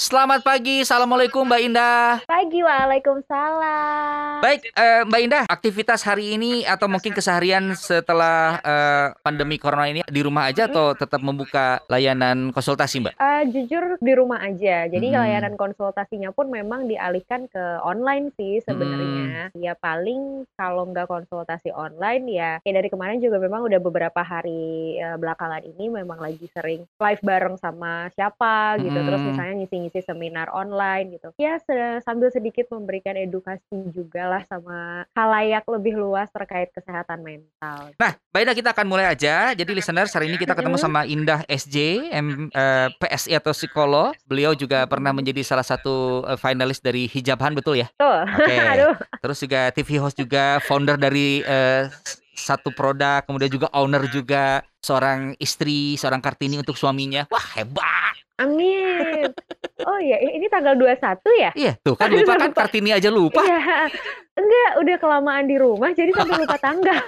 Selamat pagi, assalamualaikum Mbak Indah. Pagi, waalaikumsalam. Baik, eh, Mbak Indah, aktivitas hari ini atau mungkin keseharian setelah eh, pandemi corona ini di rumah aja atau tetap membuka layanan konsultasi, Mbak? Eh, jujur di rumah aja. Jadi Hmm. layanan konsultasinya pun memang dialihkan ke online sih sebenarnya. Ya paling kalau nggak konsultasi online ya kayak dari kemarin juga memang udah beberapa hari eh, belakangan ini memang lagi sering live bareng sama siapa gitu. Terus Hmm. misalnya ngisi-ngisi seminar online gitu. Ya se- sambil sedikit memberikan edukasi juga lah sama halayak lebih luas terkait kesehatan mental. Nah, Mbak Indah kita akan mulai aja. Jadi listeners, hari ini kita ketemu sama Indah SJ, M, eh, PSI atau psikolog. Beliau juga pernah menjadi salah satu eh, finalis dari Hijabhan, betul ya? Oke. Aduh. Terus juga TV host juga, founder dari eh, s- satu produk, kemudian juga owner juga, seorang istri, seorang Kartini untuk suaminya. Wah, hebat. Amin. Oh iya, ini tanggal 21 ya? Iya, tuh kan lupa kan Lupa. Kartini aja lupa. Iya. Enggak, udah kelamaan di rumah jadi sampai lupa tanggal.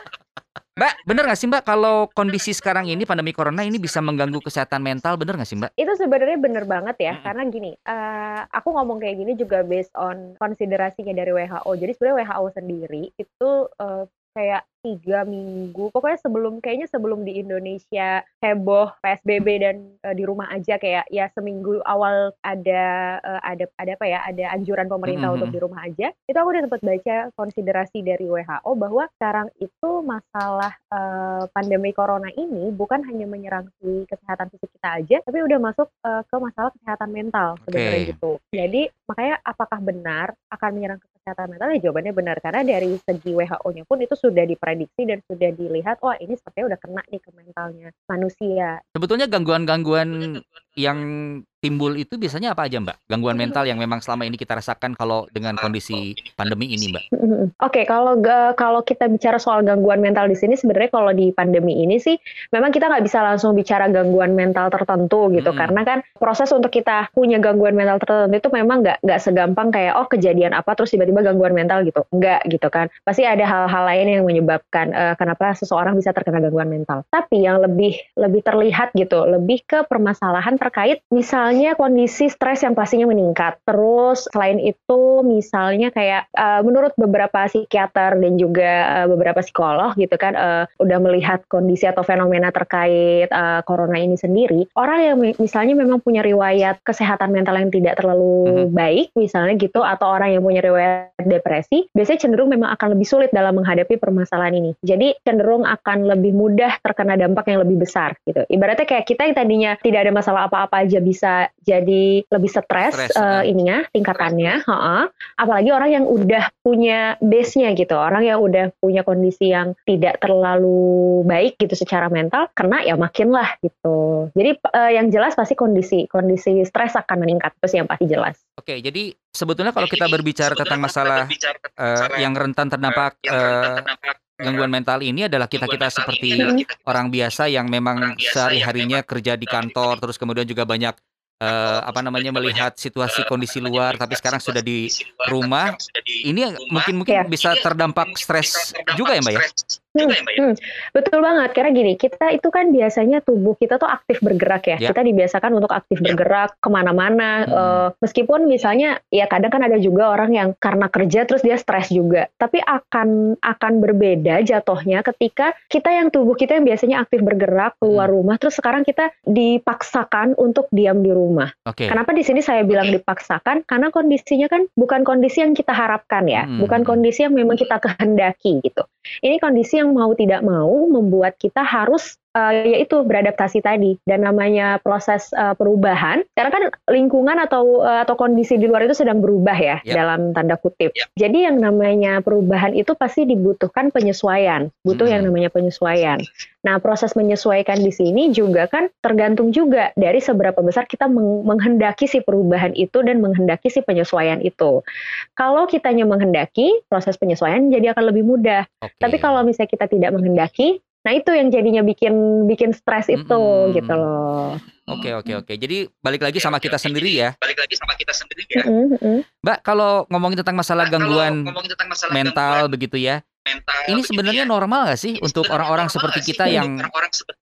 Mbak, bener gak sih Mbak kalau kondisi sekarang ini pandemi corona ini bisa mengganggu kesehatan mental, bener gak sih Mbak? Itu sebenarnya bener banget ya, Mm-mm. karena gini, eh, aku ngomong kayak gini juga based on konsiderasinya dari WHO. Jadi sebenarnya WHO sendiri itu eh, kayak tiga minggu, pokoknya sebelum kayaknya sebelum di Indonesia heboh PSBB dan eh, di rumah aja kayak ya seminggu awal ada eh, ada ada apa ya, ada anjuran pemerintah Mm-mm. untuk di rumah aja. Itu aku udah sempat baca konsiderasi dari WHO bahwa sekarang itu masalah eh, pandemi corona ini bukan hanya menyerang si kesehatan fisik kita aja, tapi udah masuk eh, ke masalah kesehatan mental sebenarnya Oke. gitu. Jadi makanya apakah benar akan menyerang ke kesehatan mental? Ya jawabannya benar karena dari segi WHO-nya pun itu sudah diprediksi dan sudah dilihat, wah ini sepertinya udah kena nih ke mentalnya manusia. Sebetulnya gangguan-gangguan yang timbul itu biasanya apa aja Mbak? Gangguan mental yang memang selama ini kita rasakan kalau dengan kondisi pandemi ini Mbak? Oke, kalau ga- kalau kita bicara soal gangguan mental di sini sebenarnya kalau di pandemi ini sih memang kita nggak bisa langsung bicara gangguan mental tertentu gitu Mm-mm. karena kan proses untuk kita punya gangguan mental tertentu itu memang nggak nggak segampang kayak oh kejadian apa terus tiba-tiba gangguan mental gitu nggak gitu kan pasti ada hal-hal lain yang menyebabkan eh, kenapa seseorang bisa terkena gangguan mental tapi yang lebih lebih terlihat gitu lebih ke permasalahan terkait misalnya kondisi stres yang pastinya meningkat. Terus selain itu misalnya kayak eh, menurut beberapa psikiater dan juga eh, beberapa psikolog gitu kan eh, udah melihat kondisi atau fenomena terkait eh, corona ini sendiri orang yang mi- misalnya memang punya riwayat kesehatan mental yang tidak terlalu Mhm. baik misalnya gitu atau orang yang punya riwayat depresi biasanya cenderung memang akan lebih sulit dalam menghadapi permasalahan ini. Jadi cenderung akan lebih mudah terkena dampak yang lebih besar gitu. Ibaratnya kayak kita yang tadinya tidak ada masalah apa-apa aja bisa jadi lebih stres Stres, eh, ah. ininya tingkatannya heeh apalagi orang yang udah punya base-nya gitu, orang yang udah punya kondisi yang tidak terlalu baik gitu secara mental, kena ya makin lah gitu. Jadi eh, yang jelas pasti kondisi kondisi stres akan meningkat, itu sih yang pasti jelas. Oke, jadi sebetulnya kalau kita berbicara tentang masalah eh, yang rentan terdampak eh, gangguan mental ini adalah kita-kita seperti orang biasa yang memang sehari-harinya kerja di kantor terus kemudian juga banyak eh, apa namanya melihat situasi kondisi luar tapi sekarang sudah di rumah ini mungkin mungkin Ya. bisa terdampak stres juga ya Mbak ya? Hmm, betul banget karena gini kita itu kan biasanya tubuh kita tuh aktif bergerak ya Ya. kita dibiasakan untuk aktif bergerak ke mana-mana Hmm. eh, meskipun misalnya ya kadang kan ada juga orang yang karena kerja terus dia stres juga tapi akan akan berbeda jatuhnya ketika kita yang tubuh kita yang biasanya aktif bergerak keluar Hmm. rumah terus sekarang kita dipaksakan untuk diam di rumah Oke. Kenapa di sini saya bilang dipaksakan? Karena kondisinya kan bukan kondisi yang kita harapkan ya, Hmm. bukan kondisi yang memang kita kehendaki gitu. Ini kondisi yang mau tidak mau membuat kita harus eh, yaitu beradaptasi tadi dan namanya proses eh, perubahan. Karena kan lingkungan atau eh, atau kondisi di luar itu sedang berubah ya Yap. dalam tanda kutip. Jadi yang namanya perubahan itu pasti dibutuhkan penyesuaian, butuh Hmm. yang namanya penyesuaian. Nah, proses menyesuaikan di sini juga kan tergantung juga dari seberapa besar kita meng- menghendaki si perubahan itu dan menghendaki si penyesuaian itu. Kalau kitanya menghendaki, proses penyesuaian jadi akan lebih mudah. Oke. Tapi kalau misalnya kita tidak menghendaki, nah itu yang jadinya bikin bikin stres itu Mm-mm. gitu loh. Oke oke oke. Jadi balik lagi sama kita sendiri ya. balik lagi sama kita sendiri ya. Mm-mm. Mbak kalau ngomongin tentang masalah Mbak, gangguan ngomongin tentang masalah mental begitu ya. Ini sebenarnya normal nggak sih untuk orang-orang seperti kita yang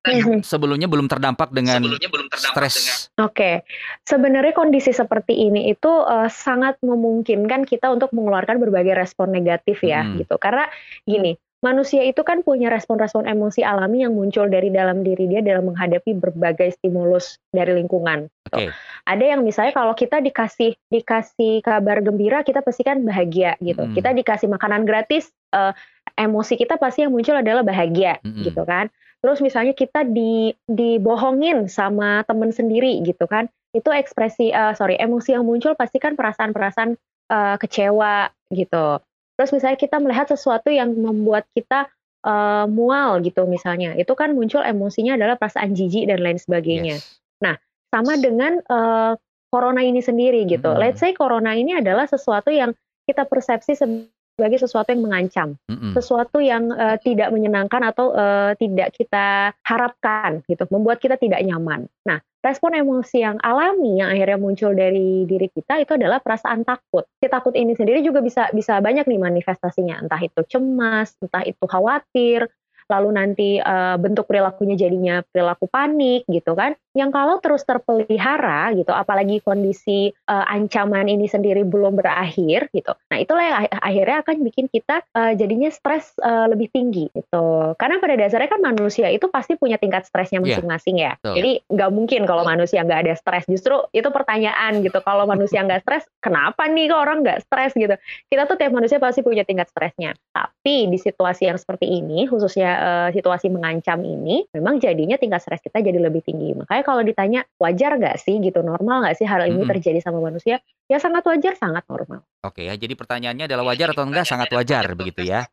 Mhm. sebelumnya belum terdampak dengan stres? Oke, sebenarnya kondisi seperti ini itu uh, sangat memungkinkan kita untuk mengeluarkan berbagai respon negatif ya, Mhm. gitu. Karena gini, manusia itu kan punya respon-respon emosi alami yang muncul dari dalam diri dia dalam menghadapi berbagai stimulus dari lingkungan. Oke. Ada yang misalnya kalau kita dikasih dikasih kabar gembira, kita pasti kan bahagia gitu. Mhm. Kita dikasih makanan gratis, uh, emosi kita pasti yang muncul adalah bahagia, Mhm. gitu kan. Terus misalnya kita di dibohongin sama temen sendiri gitu kan, itu ekspresi uh, sorry emosi yang muncul pasti kan perasaan-perasaan uh, kecewa gitu. Terus misalnya kita melihat sesuatu yang membuat kita uh, mual gitu misalnya, itu kan muncul emosinya adalah perasaan jijik dan lain sebagainya. Yes. Sama dengan uh, corona ini sendiri gitu. Mhm. Let's say corona ini adalah sesuatu yang kita persepsi sebagai sesuatu yang mengancam Mhm. sesuatu yang uh, tidak menyenangkan atau uh, tidak kita harapkan gitu, membuat kita tidak nyaman. Nah, respon emosi yang alami yang akhirnya muncul dari diri kita itu adalah perasaan takut. Si takut ini sendiri juga bisa bisa banyak nih manifestasinya, entah itu cemas, entah itu khawatir, lalu nanti uh, bentuk perilakunya jadinya perilaku panik gitu kan. Yang kalau terus terpelihara gitu, apalagi kondisi uh, ancaman ini sendiri belum berakhir gitu. Nah, itulah yang ak- akhirnya akan bikin kita uh, jadinya stres uh, lebih tinggi gitu. Karena pada dasarnya kan manusia itu pasti punya tingkat stresnya Iya, masing-masing ya. betul. Jadi nggak mungkin kalau manusia nggak ada stres. Justru itu pertanyaan gitu. Kalau manusia nggak stres, kenapa nih kok orang nggak stres gitu? Kita tuh tiap manusia pasti punya tingkat stresnya. Tapi di situasi yang seperti ini, khususnya uh, situasi mengancam ini, memang jadinya tingkat stres kita jadi lebih tinggi. Makanya kalau ditanya wajar nggak sih gitu, normal nggak sih hal ini Mhm. terjadi sama manusia? Ya sangat wajar, sangat normal. Oke ya, jadi pertanyaannya adalah wajar atau enggak? Sangat wajar begitu ya.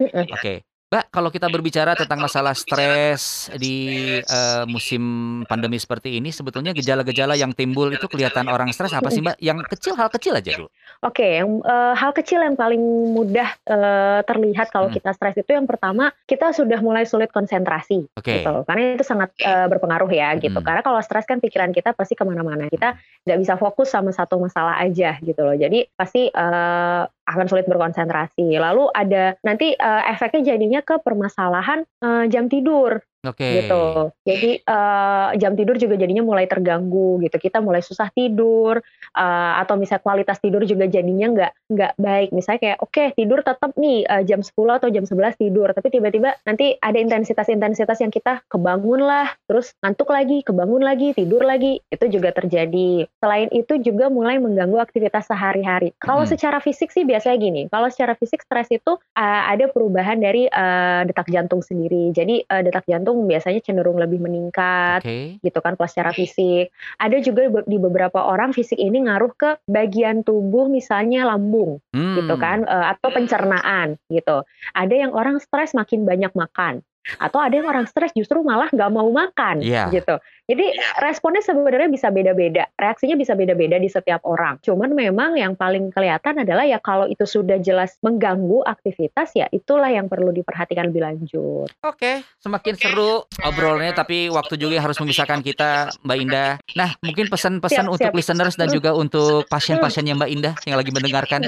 Oke. Mbak, kalau kita berbicara tentang masalah stres di eh, musim pandemi seperti ini, sebetulnya gejala-gejala yang timbul itu kelihatan orang stres apa sih, Mbak? Yang kecil, hal kecil aja dulu. Oke, yang eh, hal kecil yang paling mudah eh, terlihat kalau Hmm. kita stres itu yang pertama kita sudah mulai sulit konsentrasi, Oke. gitu. Karena itu sangat eh, berpengaruh ya, gitu. Hmm. Karena kalau stres kan pikiran kita pasti ke mana-mana. Kita nggak bisa fokus sama satu masalah aja, gitu loh. Jadi pasti eh, akan sulit berkonsentrasi. Lalu ada nanti eh, efeknya jadinya ke permasalahan eh, jam tidur Oke. gitu. Jadi eh, jam tidur juga jadinya mulai terganggu gitu. Kita mulai susah tidur eh, atau misalnya kualitas tidur juga jadinya nggak nggak baik. Misalnya kayak oke tidur tetap nih eh, jam 10 atau jam 11 tidur, tapi tiba-tiba nanti ada intensitas-intensitas yang kita kebangun lah, terus ngantuk lagi, kebangun lagi, tidur lagi. Itu juga terjadi. Selain itu juga mulai mengganggu aktivitas sehari-hari. Kalau Mm-mm. secara fisik sih biasanya gini. Kalau secara fisik stres itu eh, ada perubahan dari eh, detak jantung sendiri. Jadi eh, detak jantung biasanya cenderung lebih meningkat Oke. gitu kan kalau secara fisik. Ada juga di beberapa orang fisik ini ngaruh ke bagian tubuh misalnya lambung gitu Hmm. kan eh, atau pencernaan gitu. Ada yang orang stres makin banyak makan atau ada yang orang stres justru malah nggak mau makan Iya. gitu. Jadi responnya sebenarnya bisa beda-beda, reaksinya bisa beda-beda di setiap orang. Cuman memang yang paling kelihatan adalah ya kalau itu sudah jelas mengganggu aktivitas ya itulah yang perlu diperhatikan lebih lanjut. Oke, semakin seru obrolannya tapi waktu juga yang harus memisahkan kita, Mbak Indah. Nah, mungkin pesan-pesan untuk siap. listeners dan juga untuk pasien-pasiennya Mbak Indah yang lagi mendengarkan.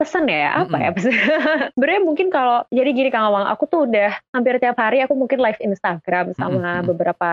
Pesan ya apa Mm-mm. ya pesan? Sebenarnya mungkin kalau jadi gini Kang Awang, aku tuh udah hampir tiap hari aku mungkin live Instagram sama Mm-mm. beberapa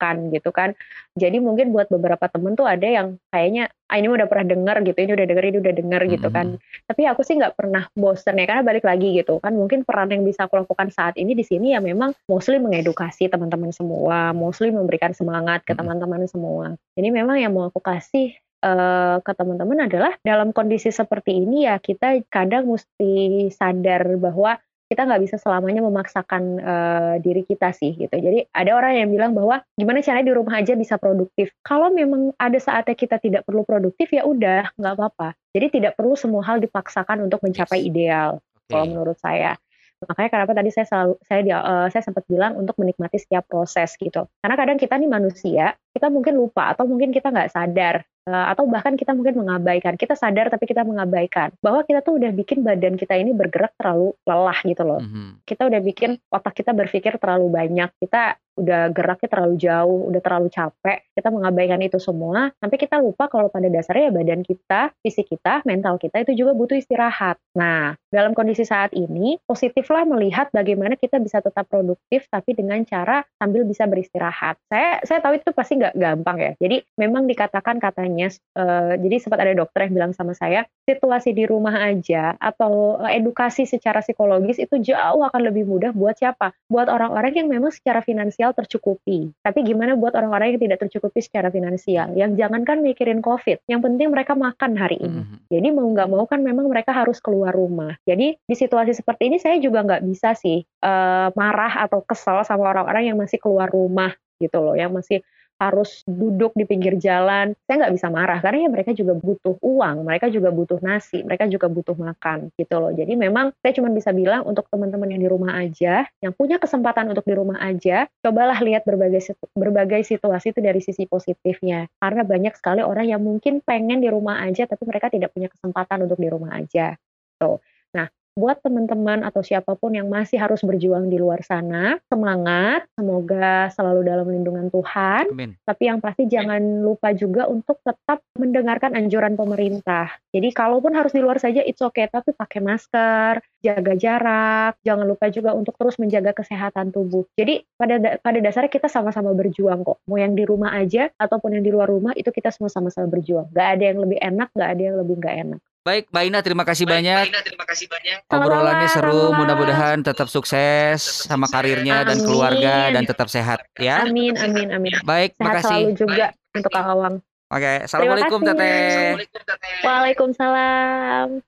rekan gitu kan. Jadi mungkin buat beberapa temen tuh ada yang kayaknya ah ini udah pernah denger gitu, ini udah denger, ini udah denger gitu kan. Tapi aku sih nggak pernah bosen ya karena balik lagi gitu kan. Mungkin peran yang bisa aku lakukan saat ini di sini ya memang mostly mengedukasi teman-teman semua, mostly memberikan semangat ke teman-teman semua. Jadi memang yang mau aku kasih eh, ke teman-teman adalah dalam kondisi seperti ini ya kita kadang mesti sadar bahwa kita nggak bisa selamanya memaksakan eh, diri kita sih gitu. Jadi ada orang yang bilang bahwa gimana caranya di rumah aja bisa produktif. Kalau memang ada saatnya kita tidak perlu produktif ya udah nggak apa-apa. Jadi tidak perlu semua hal dipaksakan untuk mencapai Yes. ideal kalau Oke. menurut saya. Makanya kenapa tadi saya selalu saya eh, saya sempat bilang untuk menikmati setiap proses gitu. Karena kadang kita nih manusia, kita mungkin lupa atau mungkin kita nggak sadar atau bahkan kita mungkin mengabaikan. Kita sadar tapi kita mengabaikan bahwa kita tuh udah bikin badan kita ini bergerak terlalu lelah gitu loh. Mhm. Kita udah bikin otak kita berpikir terlalu banyak. Kita udah geraknya terlalu jauh, udah terlalu capek, kita mengabaikan itu semua, sampai kita lupa kalau pada dasarnya ya badan kita, fisik kita, mental kita itu juga butuh istirahat. Nah, dalam kondisi saat ini, positiflah melihat bagaimana kita bisa tetap produktif tapi dengan cara sambil bisa beristirahat. Saya saya tahu itu pasti nggak gampang ya. Jadi memang dikatakan katanya, uh, jadi sempat ada dokter yang bilang sama saya, situasi di rumah aja atau edukasi secara psikologis itu jauh akan lebih mudah buat siapa? Buat orang-orang yang memang secara finansial tercukupi. Tapi gimana buat orang-orang yang tidak tercukupi secara finansial? Yang jangankan mikirin COVID, yang penting mereka makan hari ini. Mm -hmm. Jadi mau nggak mau kan memang mereka harus keluar rumah. Jadi di situasi seperti ini saya juga nggak bisa sih uh, marah atau kesel sama orang-orang yang masih keluar rumah gitu loh, yang masih harus duduk di pinggir jalan, saya nggak bisa marah karena ya mereka juga butuh uang, mereka juga butuh nasi, mereka juga butuh makan gitu loh. Jadi memang saya cuma bisa bilang untuk teman-teman yang di rumah aja, yang punya kesempatan untuk di rumah aja, cobalah lihat berbagai berbagai situasi itu dari sisi positifnya. Karena banyak sekali orang yang mungkin pengen di rumah aja tapi mereka tidak punya kesempatan untuk di rumah aja. Tuh. Buat teman-teman atau siapa pun yang masih harus berjuang di luar sana, semangat, semoga selalu dalam lindungan Tuhan. Amin. Tapi yang pasti jangan lupa juga untuk tetap mendengarkan anjuran pemerintah. Jadi kalaupun harus di luar saja it's okay, tapi pakai masker, jaga jarak, jangan lupa juga untuk terus menjaga kesehatan tubuh. Jadi pada pada dasarnya kita sama-sama berjuang kok. Mau yang di rumah aja ataupun yang di luar rumah itu kita semua sama-sama berjuang. Gak ada yang lebih enak, gak ada yang lebih gak enak. Baik, Mbak Ina terima kasih Baik, banyak. Mbak Ina terima kasih banyak. Obrolannya seru, mudah-mudahan tetap sukses sama karirnya amin. dan keluarga dan tetap sehat ya. Amin, amin, amin. Baik, terima kasih. selalu juga Baik. untuk Kak Awang. Oke, Assalamualaikum Teteh. Waalaikumsalam.